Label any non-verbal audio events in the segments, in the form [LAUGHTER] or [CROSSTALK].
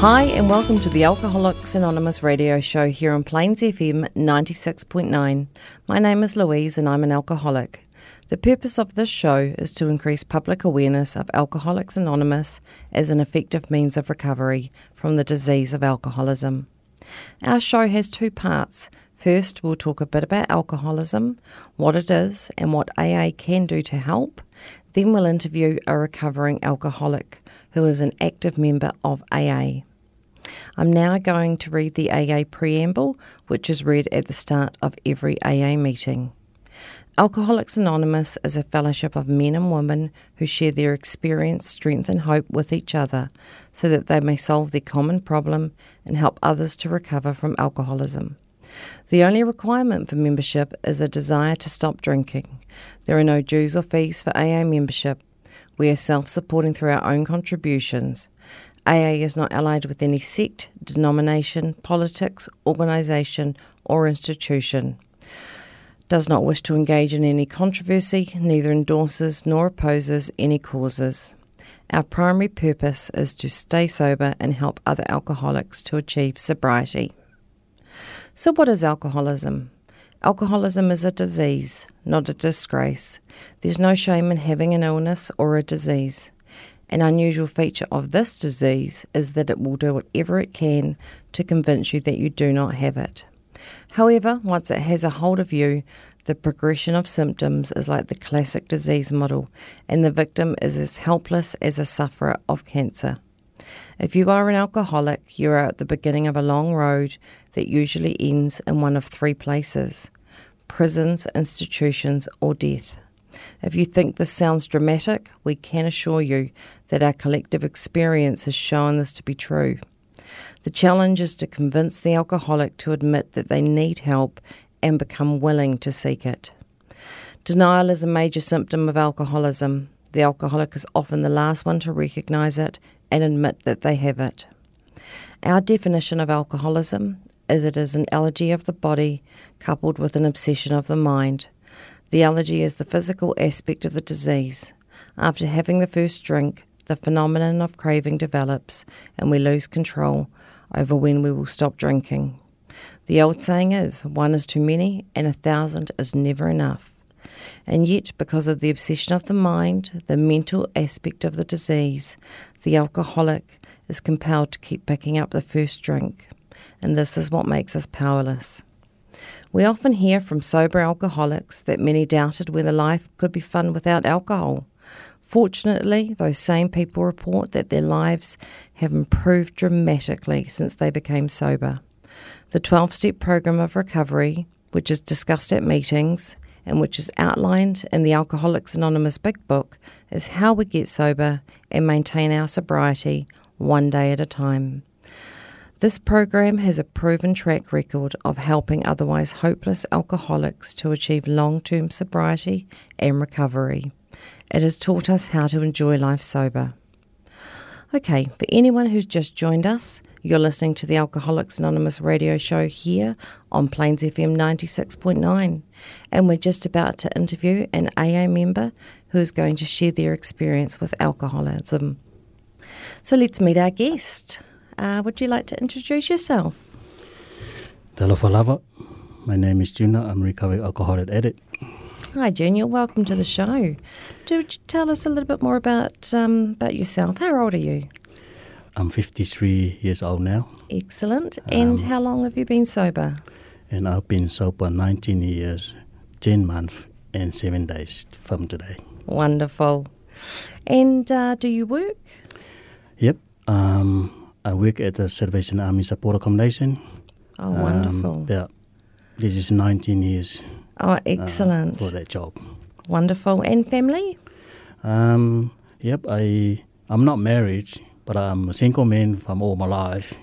Hi, and welcome to the Alcoholics Anonymous radio show here on Plains FM 96.9. My name is Louise, and I'm an alcoholic. The purpose of this show is to increase public awareness of Alcoholics Anonymous as an effective means of recovery from the disease of alcoholism. Our show has two parts. First, we'll talk a bit about alcoholism, what it is, and what AA can do to help. Then we'll interview a recovering alcoholic who is an active member of AA. I'm now going to read the AA preamble, which is read at the start of every AA meeting. Alcoholics Anonymous is a fellowship of men and women who share their experience, strength, and hope with each other so that they may solve their common problem and help others to recover from alcoholism. The only requirement for membership is a desire to stop drinking. There are no dues or fees for AA membership. We are self supporting through our own contributions. AA is not allied with any sect, denomination, politics, organisation, or institution. Does not wish to engage in any controversy, neither endorses nor opposes any causes. Our primary purpose is to stay sober and help other alcoholics to achieve sobriety. So, what is alcoholism? Alcoholism is a disease, not a disgrace. There's no shame in having an illness or a disease. An unusual feature of this disease is that it will do whatever it can to convince you that you do not have it. However, once it has a hold of you, the progression of symptoms is like the classic disease model, and the victim is as helpless as a sufferer of cancer. If you are an alcoholic, you are at the beginning of a long road that usually ends in one of three places prisons, institutions, or death. If you think this sounds dramatic, we can assure you that our collective experience has shown this to be true. The challenge is to convince the alcoholic to admit that they need help and become willing to seek it. Denial is a major symptom of alcoholism. The alcoholic is often the last one to recognise it and admit that they have it. Our definition of alcoholism is it is an allergy of the body coupled with an obsession of the mind. The allergy is the physical aspect of the disease. After having the first drink, the phenomenon of craving develops and we lose control over when we will stop drinking. The old saying is one is too many and a thousand is never enough. And yet, because of the obsession of the mind, the mental aspect of the disease, the alcoholic is compelled to keep picking up the first drink. And this is what makes us powerless. We often hear from sober alcoholics that many doubted whether life could be fun without alcohol. Fortunately, those same people report that their lives have improved dramatically since they became sober. The 12 step program of recovery, which is discussed at meetings and which is outlined in the Alcoholics Anonymous Big Book, is how we get sober and maintain our sobriety one day at a time. This program has a proven track record of helping otherwise hopeless alcoholics to achieve long term sobriety and recovery. It has taught us how to enjoy life sober. Okay, for anyone who's just joined us, you're listening to the Alcoholics Anonymous radio show here on Plains FM 96.9, and we're just about to interview an AA member who's going to share their experience with alcoholism. So let's meet our guest. Uh, would you like to introduce yourself? Talofa lava. My name is Junior. I'm a recovering alcoholic addict. Hi, Junior. Welcome to the show. Do you tell us a little bit more about um, about yourself? How old are you? I'm 53 years old now. Excellent. And um, how long have you been sober? And I've been sober 19 years, 10 months, and 7 days from today. Wonderful. And uh, do you work? Yep. Um, I work at the Salvation Army Support Accommodation. Oh, wonderful. Um, yeah, this is 19 years. Oh, excellent. Uh, for that job. Wonderful. And family? Um, yep, I, I'm not married, but I'm a single man from all my life.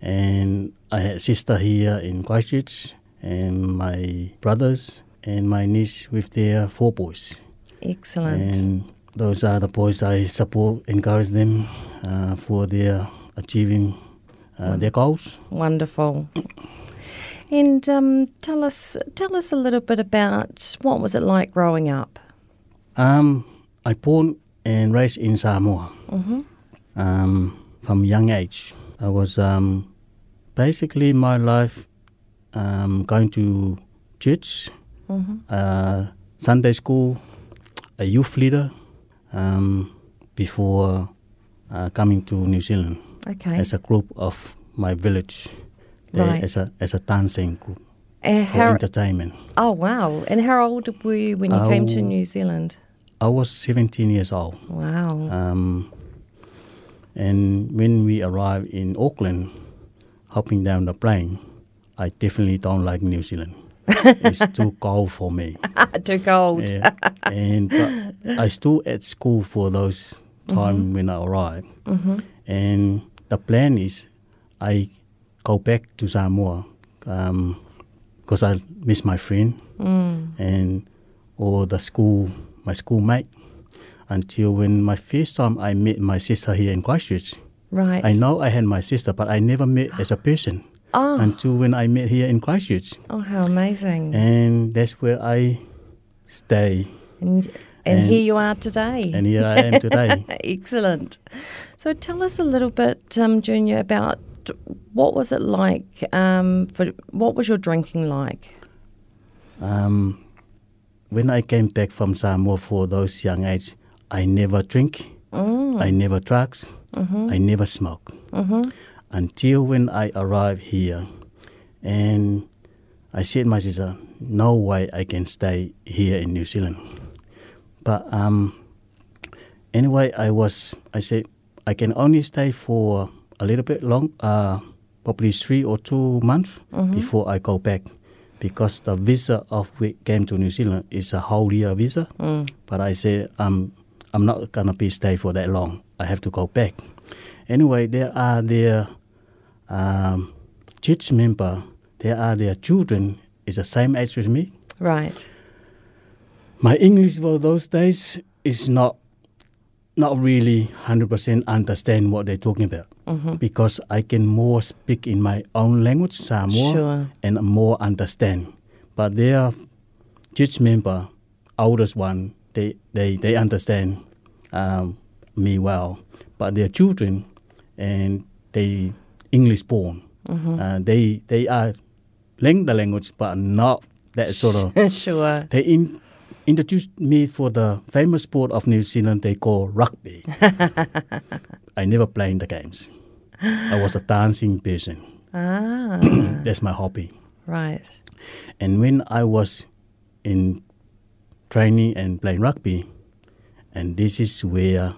And I had a sister here in Christchurch, and my brothers and my niece with their four boys. Excellent. And those are the boys I support, encourage them uh, for their achieving uh, their goals. Wonderful. And um, tell us, tell us a little bit about what was it like growing up. Um, I born and raised in Samoa. Mm-hmm. Um, from young age, I was um, basically my life um, going to church, Mm-hmm. uh, Sunday school, a youth leader um, before uh, coming to New Zealand Okay. as a group of my village, Right. as a as a dancing group And for how, entertainment. oh wow! And how old were you when you came to. New Zealand? I was 17 years old. Wow. Um, and when we arrived in Auckland, hopping down the plane, I definitely don't like New Zealand. [LAUGHS] it's too cold for me. [LAUGHS] Too cold. Yeah. and I still at school for those time when I arrived. Mm-hmm. And the plan is I go back to Samoa because I miss my friend Mm. and or the school, my schoolmate. Until when my first time I met my sister here in Christchurch, Right. I know I had my sister, but I never met as a person Oh. until when I met here in Christchurch, oh, how amazing! and that's where I stay, And, and, and- here you are today. and here I am today. [LAUGHS] Excellent. So tell us a little bit, um, Junior, about what was it like? Um, for what was your drinking like? Um, when I came back from Samoa for those young age, I never drink, Mm. I never drugs, Mm-hmm. I never smoke. Mm-hmm. until when I arrived here. And I said my sister, no way I can stay here in New Zealand. But um, anyway, I was, I said, I can only stay for a little bit long, uh, probably three or two months before I go back. Because the visa of we came to New Zealand is a whole year visa. Mm. But I said, um, I'm not gonna be stay for that long. I have to go back. Anyway, there are their um, church member. There are their children is the same age with me. Right. My English for those days is not not really hundred percent understand what they're talking about Mm-hmm. because I can more speak in my own language, Samoa, Sure. and more understand. But their church member, oldest one, they they they understand um, me well. But their children, and they English born, Mm-hmm. uh, they they are learning the language, but not that sort of. [LAUGHS] sure. They in, introduced me for the famous sport of New Zealand they call rugby. [LAUGHS] I never played the games. I was a dancing person. Ah. [COUGHS] That's my hobby. right. And when I was in training and playing rugby, and this is where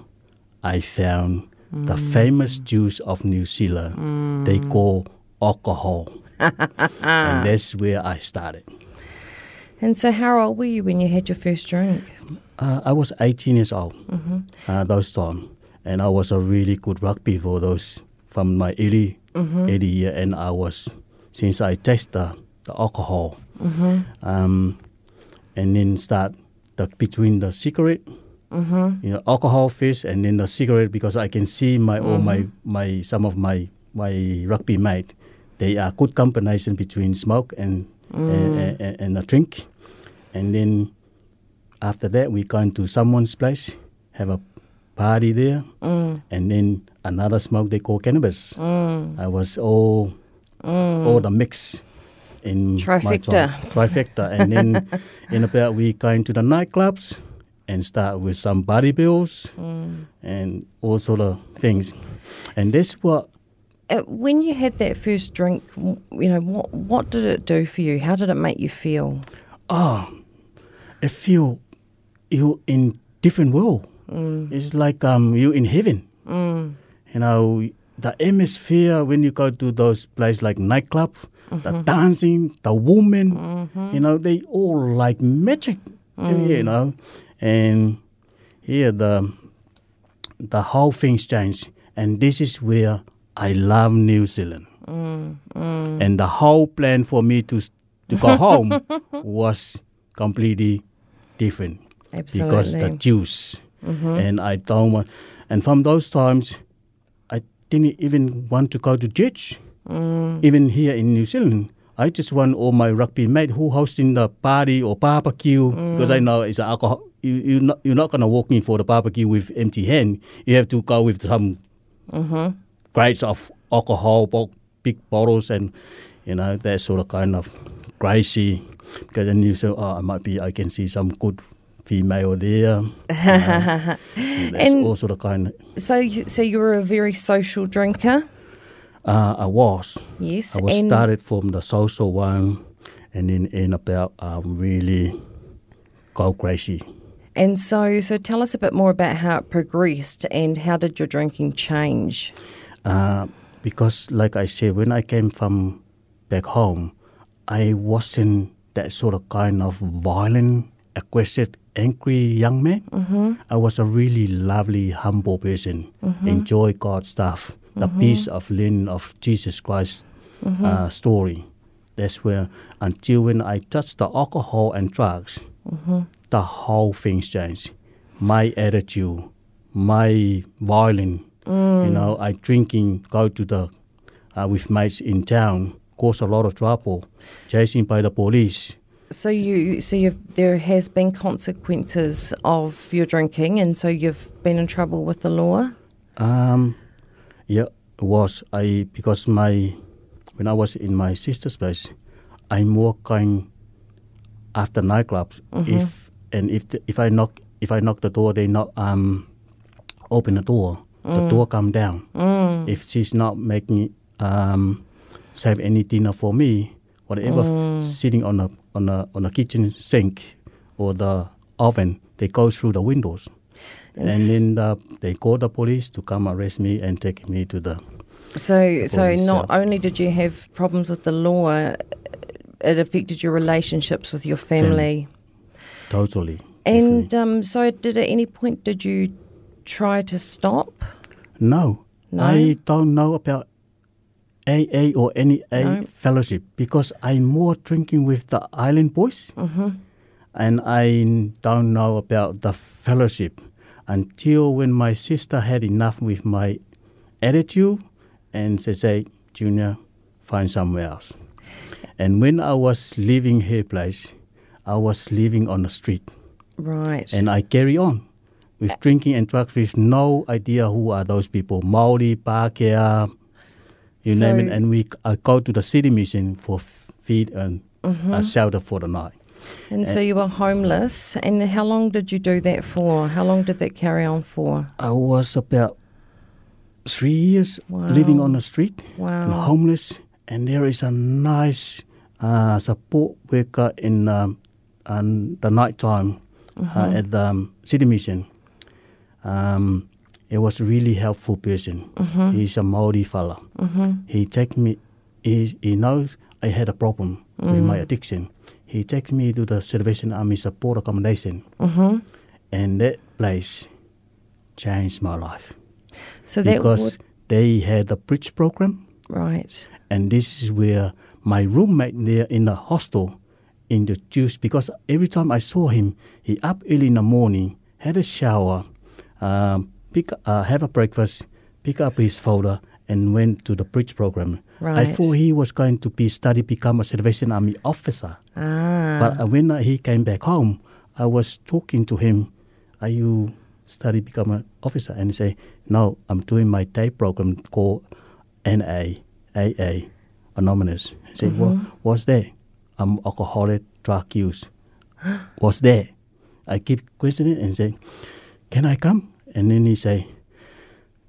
I found the famous juice of New Zealand they call alcohol. [LAUGHS] and that's where I started. And so, how old were you when you had your first drink? Uh, I was 18 years old Mm-hmm. uh, those time, and I was a really good rugby for those from my early Mm-hmm. early year, and I was since I tasted the, the alcohol, Mm-hmm. um, and then start the between the cigarette, Mm-hmm. you know, alcohol first, and then the cigarette because I can see my or my Mm-hmm. my some of my my rugby mate, they are good combination between smoke and Mm. and, and, and a drink, and then after that we go into someone's place, have a party there, Mm. and then another smoke they call cannabis. Mm. I was all all the mix in Trifecta. trifecta, and then [LAUGHS] in about we go into the nightclubs and start with some body bills Mm. and all sort of things, and that's what Uh, when you had that first drink, you know what what did it do for you? How did it make you feel? oh, I feel you in different world. Mm. It's like um you in heaven. Mm. You know the atmosphere when you go to those places like nightclub, the mm-hmm. dancing, the women. Mm-hmm. You know they all like magic. You mm. know, and here the the whole things change, And this is where I love New Zealand. Mm, mm. And the whole plan for me to to go [LAUGHS] home was completely different Absolutely. because the. Jews mm-hmm. and I don't want. And from those times, I didn't even want to go to church. Mm. Even here in New Zealand, I just want all my rugby mate who hosting the party or barbecue because I know it's alcohol. You you not you're not gonna walk in for the barbecue with empty hand. You have to go with some mm-hmm. Crates of alcohol, big bottles, and you know that sort of kind of crazy. Because then you say, oh, I might be, I can see some good female there. [LAUGHS] you know. And that's And- all sort of kind. Of, So, you, so you were a very social drinker, uh, I was. yes, I was started from the social one, and then end about um, really go crazy. and so, so tell us a bit more about how it progressed and how did your drinking change? Uh, because, like I said, when I came from back home, I wasn't that sort of kind of violent, aggressive, angry young man. Mm-hmm. I was a really lovely, humble person. Enjoy God's stuff, the peace of learning of Jesus Christ uh, story. That's where until when I touched the alcohol and drugs, the whole things changed. My attitude, my violence, you know, I drinking, go to the uh, with mates in town, cause a lot of trouble, chasing by the police. So you, so you've there has been consequences of your drinking, and so you've been in trouble with the law. Um, yeah, it was I because my when I was in my sister's place, I'm working after nightclubs. If and if the, if I knock if I knock the door, they not um open the door. The door come down. If she's not making um save any dinner for me, whatever f- sitting on a on a on a kitchen sink or the oven, they go through the windows. And then the, they call the police to come arrest me and take me to the. So, so not yeah. only did you have problems with the law, it affected your relationships with your family. Totally. And um, so, did at any point did you try to stop? no, No? I don't know about AA or any A No. fellowship because I'm more drinking with the island boys, Mm-hmm. and I don't know about the fellowship until when my sister had enough with my attitude, and she say, Junior, find somewhere else. And when I was leaving her place, I was living on the street. Right. and I carry on with drinking and drugs with no idea who are those people. Maori, Pākehā, you name it. And we I go to the city mission for feed and uh, shelter for the night. and so you were homeless. And how long did you do that for? How long did that carry on for? I was about three years living on the street, and homeless. And there is a nice uh, support worker in um, the night time uh, at the um, city mission. Um, it was a really helpful person. He's a Maori fella. He take me. He, he knows I had a problem with my addiction. He takes me to the Salvation Army support accommodation, Mm-hmm. and that place changed my life So that because would, they had a bridge program, right. and this is where my roommate there in the hostel in the introduced. Because every time I saw him, he up early in the morning, had a shower, um, pick uh, have a breakfast, pick up his folder, and went to the bridge program. I thought he was going to be study become a Salvation Army officer. Ah. But uh, when he came back home, I was talking to him. Are you study become an officer? And he say, No, I'm doing my day program called NA, AA, Anonymous. I say, Mm-hmm. What what's that? I'm alcoholic drug use. [GASPS] what's that? I keep questioning and say, Can I come? And then he say,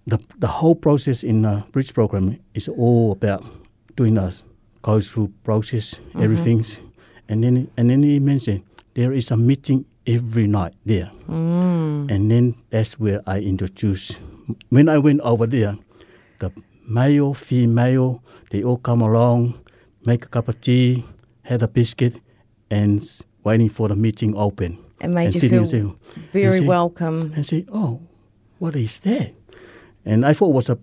the the whole process in the bridge program is all about doing a go through process mm-hmm. everything. And then and then he mentioned there is a meeting every night there. Mm. And then that's where I introduced when I went over there the male female they all come along make a cup of tea had a biscuit and waiting for the meeting open It made and you feel say- oh, very and welcome. and say, "Oh, what is that?" and I thought it was a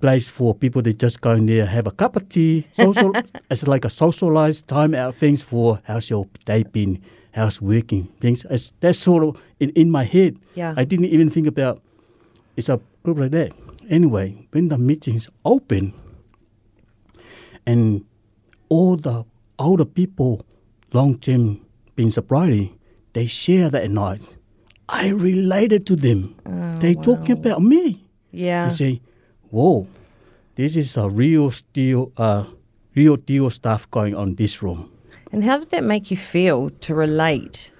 place for people to just go in there, have a cup of tea, social, [LAUGHS] it's like a socialized time out things for how's your day been, how's working, things. It's, that's sort of in, in my head. Yeah. I didn't even think about it's a group like that. Anyway, when the meetings open, and all the older people, long term being sobriety, they share that night. I related to them. Oh, they talking about me. Yeah. They say, "Whoa, this is a real deal, uh, real deal stuff going on this room." And how did that make you feel to relate?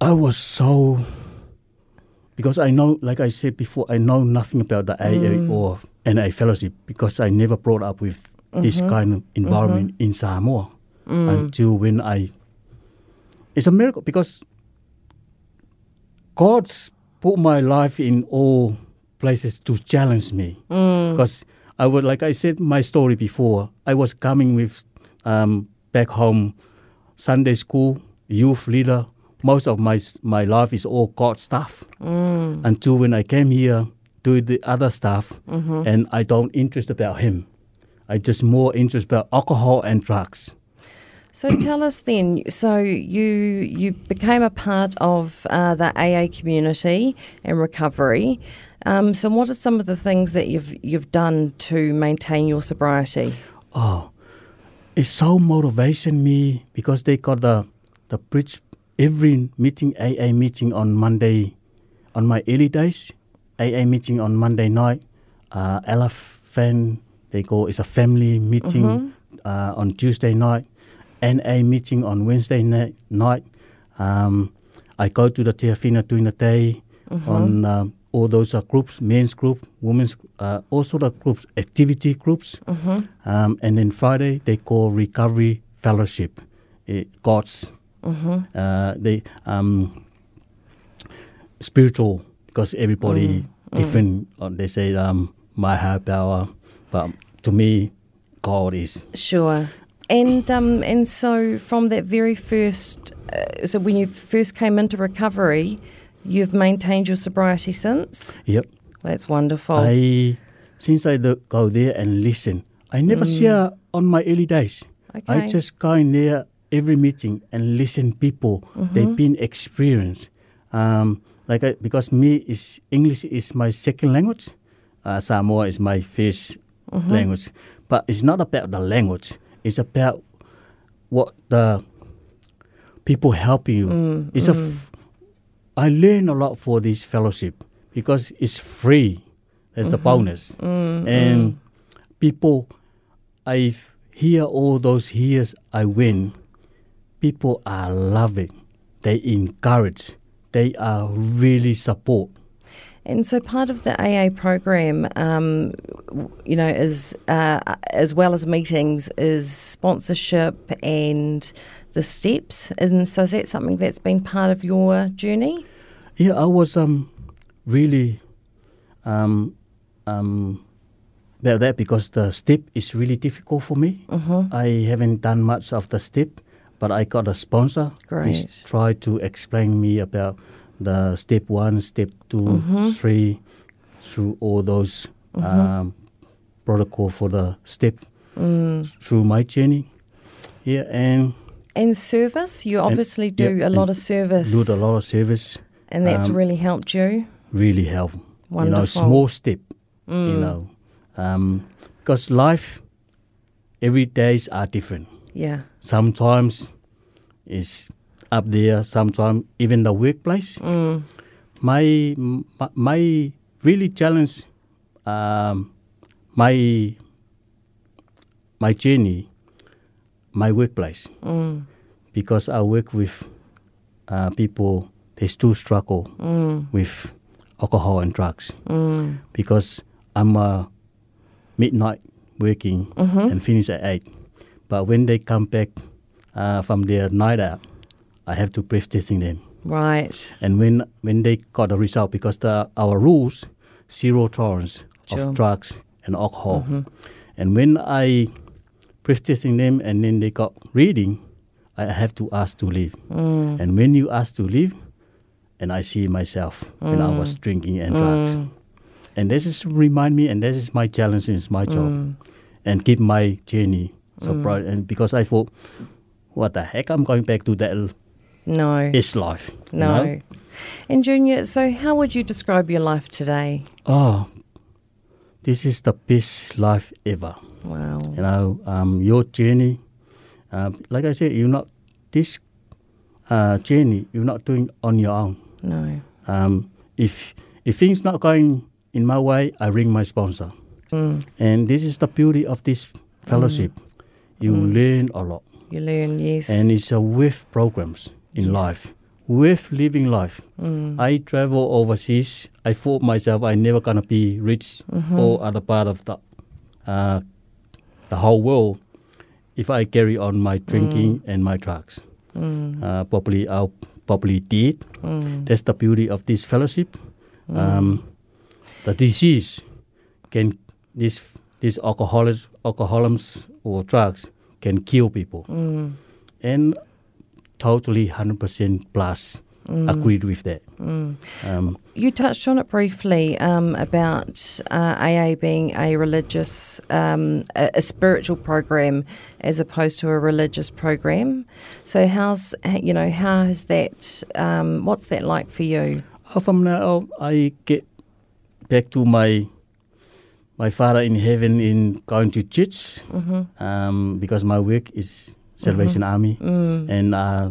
I was so because I know, like I said before, I know nothing about the AA mm. or NA fellowship because I never brought up with this mm-hmm. kind of environment mm-hmm. in Samoa mm. until when I. It's a miracle because God's put my life in all places to challenge me. Mm. Because I would, like I said, my story before, I was coming with um, back home, Sunday school, youth leader. Most of my my life is all God stuff. Mm. Until when I came here, do the other stuff, mm-hmm. and I don't interest about Him. I just more interest about alcohol and drugs. So tell us then. So you you became a part of uh, the AA community and recovery. Um, so what are some of the things that you've you've done to maintain your sobriety? Oh, it's so motivation me because they got the the preach every meeting AA meeting on Monday, on my early days, AA meeting on Monday night, uh, elephant they go it's a family meeting uh, on Tuesday night, NA meeting on Wednesday night. night. Um, I go to the Te Awhina during the day on um, all those uh, groups, men's group, women's, uh, also the groups, activity groups. Um, and then Friday they call recovery fellowship, eh, God's. Uh, they um, spiritual because everybody different. Uh, they say um, my higher power, but to me, God is. Sure. And um, and so from that very first, uh, so when you first came into recovery, you've maintained your sobriety since. Yep. That's wonderful. I since I do go there and listen. I never share on my early days. Okay. I just go in there every meeting and listen people. They've been experienced. Um, like I, because me is English is my second language. Uh, Samoa is my 1st language, but it's not about the language. It's about what the people help you. Mm, it's a. Mm. F- I learn a lot for this fellowship because it's free. That's the mm-hmm. bonus. Mm, and people, I hear all those years I win. People are loving. They encourage. They are really support. And so part of the AA program, um, you know, is uh, as well as meetings, is sponsorship and the steps. And so is that something that's been part of your journey? Yeah, I was um really um um about that because the step is really difficult for me. I haven't done much of the step, but I got a sponsor. Great. He's tried to explain me about the step one, step 2 three, through all those um, protocol for the step through my journey. Yeah, and And service, you obviously do yep, a lot of service, do a lot of service. and that's um, really helped you. really help. Wonderful. You know, Mm. small step. You know, um, because life, every days are different. Yeah. Sometimes it's up there. Sometimes even the workplace. Mm. My, my my really challenge, um, my my journey, my workplace, Mm. because I work with uh, people. They still struggle Mm. with alcohol and drugs because I'm uh, midnight working and finish at eight. But when they come back uh, from their night out, I have to testing them. Right. And when when they got the result, because the our rules zero tolerance Sure. of drugs and alcohol, mm-hmm. and when I testing them and then they got reading, I have to ask to leave. Mm. And when you ask to leave, and I see myself when I was mm. drinking and drugs. Mm. And this is remind me, and this is my challenge, it's my job, Mm. and keep my journey so bright. And because I thought, what the heck, I'm going back to that No. is life. no. And Junior, so how would you describe your life today? Oh, this is the best life ever. Wow. You know, um, your journey, um, like I said, you're not this uh, journey. You're not doing on your own. No. Um, if if things not going in my way, I ring my sponsor, Mm. and this is the beauty of this fellowship. You Mm. learn a lot, You learn, yes. and it's a with programs in Yes. life, with living life. Mm. I travel overseas. I thought myself I never gonna be rich Mhm. or other part of the uh, the whole world if I carry on my drinking and my drugs. Mm. Uh, probably I'll probably did. Mm. That's the beauty of this fellowship. Um, the disease can this this alcoholic alcoholisms or drugs can kill people, Mm. and totally hundred percent plus agreed with that. Mm. Um, You touched on it briefly um, about uh, AA being a religious, um, a, a spiritual program as opposed to a religious program. So, how's you know how has that? Um, what's that like for you? Uh, From now, I get back to my my father in heaven in going to church um, because my work is Salvation Army and uh,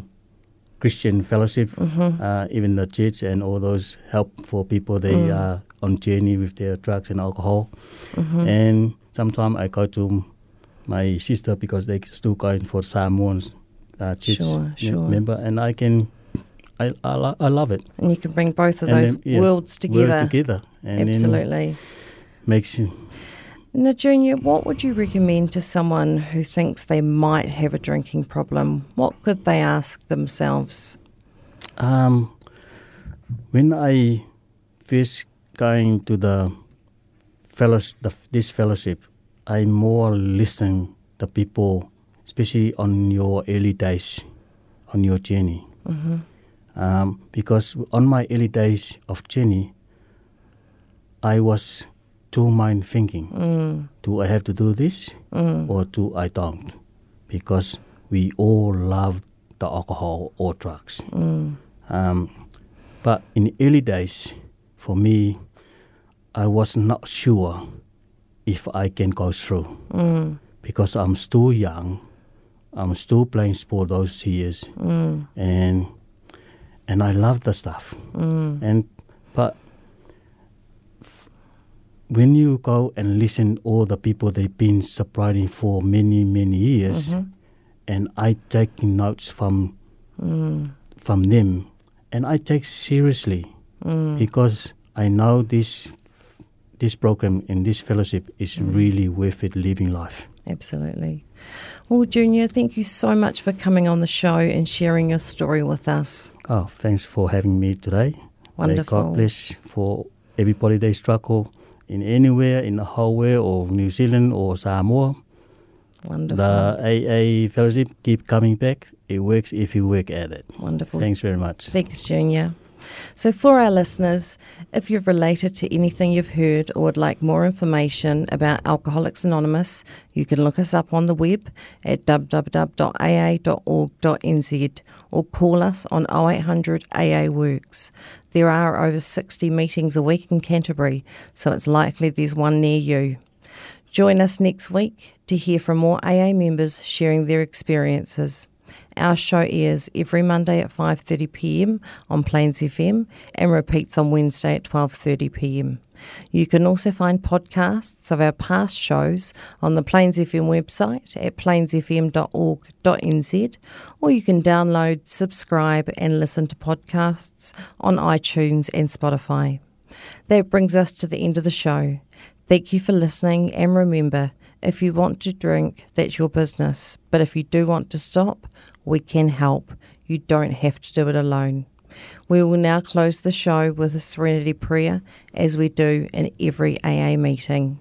Christian fellowship, uh, even the church and all those help for people they are on journey with their drugs and alcohol. And sometimes I go to my sister because they still going for Samoans uh, church Sure, sure. member, and I can. I, I, lo- I love it. And you can bring both of And those then, yeah, worlds together. together, and Absolutely. makes you- Now, Junior, what would you recommend to someone who thinks they might have a drinking problem? What could they ask themselves? Um, when I first going to the fellows, the, this fellowship, I more listen the people, especially on your early days, on your journey. Um, because on my early days of journey, I was two mind thinking: Mm, Do I have to do this, mm, or do I don't? Because we all love the alcohol or drugs. mm, Um, but in early days, for me, I was not sure if I can go through. Mm, because I'm still young. I'm still playing sport those years, mm, and and I love the stuff. mm, And but when you go and listen all the people they've been supporting for many many years, mhm, and I take notes from mm, from them, and I take seriously mm. because I know this this program and this fellowship is really worth it living life. Absolutely. Well, Junior, thank you so much for coming on the show and sharing your story with us. Oh, thanks for having me today. Wonderful. God bless for everybody they struggle in anywhere in the whole world or New Zealand or Samoa. Wonderful. The AA fellowship keep coming back. It works if you work at it. Wonderful. Thanks very much. Thanks, Junior. So, for our listeners, if you've related to anything you've heard or would like more information about Alcoholics Anonymous, you can look us up on the web at www.aa.org.nz or call us on 0800 AA Works. There are over 60 meetings a week in Canterbury, so it's likely there's one near you. Join us next week to hear from more AA members sharing their experiences. Our show airs every Monday at 5:30 p.m. on Plains FM and repeats on Wednesday at 12:30 p.m. You can also find podcasts of our past shows on the Plains FM website at plainsfm.org.nz or you can download, subscribe and listen to podcasts on iTunes and Spotify. That brings us to the end of the show. Thank you for listening, and remember if you want to drink, that's your business. But if you do want to stop, we can help. You don't have to do it alone. We will now close the show with a serenity prayer as we do in every AA meeting.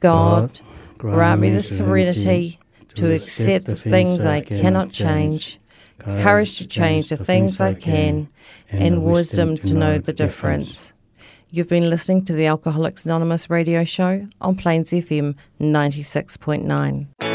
God, grant me the serenity to accept the things I cannot change, courage to change the things I can, and wisdom to know the difference. You've been listening to the Alcoholics Anonymous radio show on Plains FM 96.9.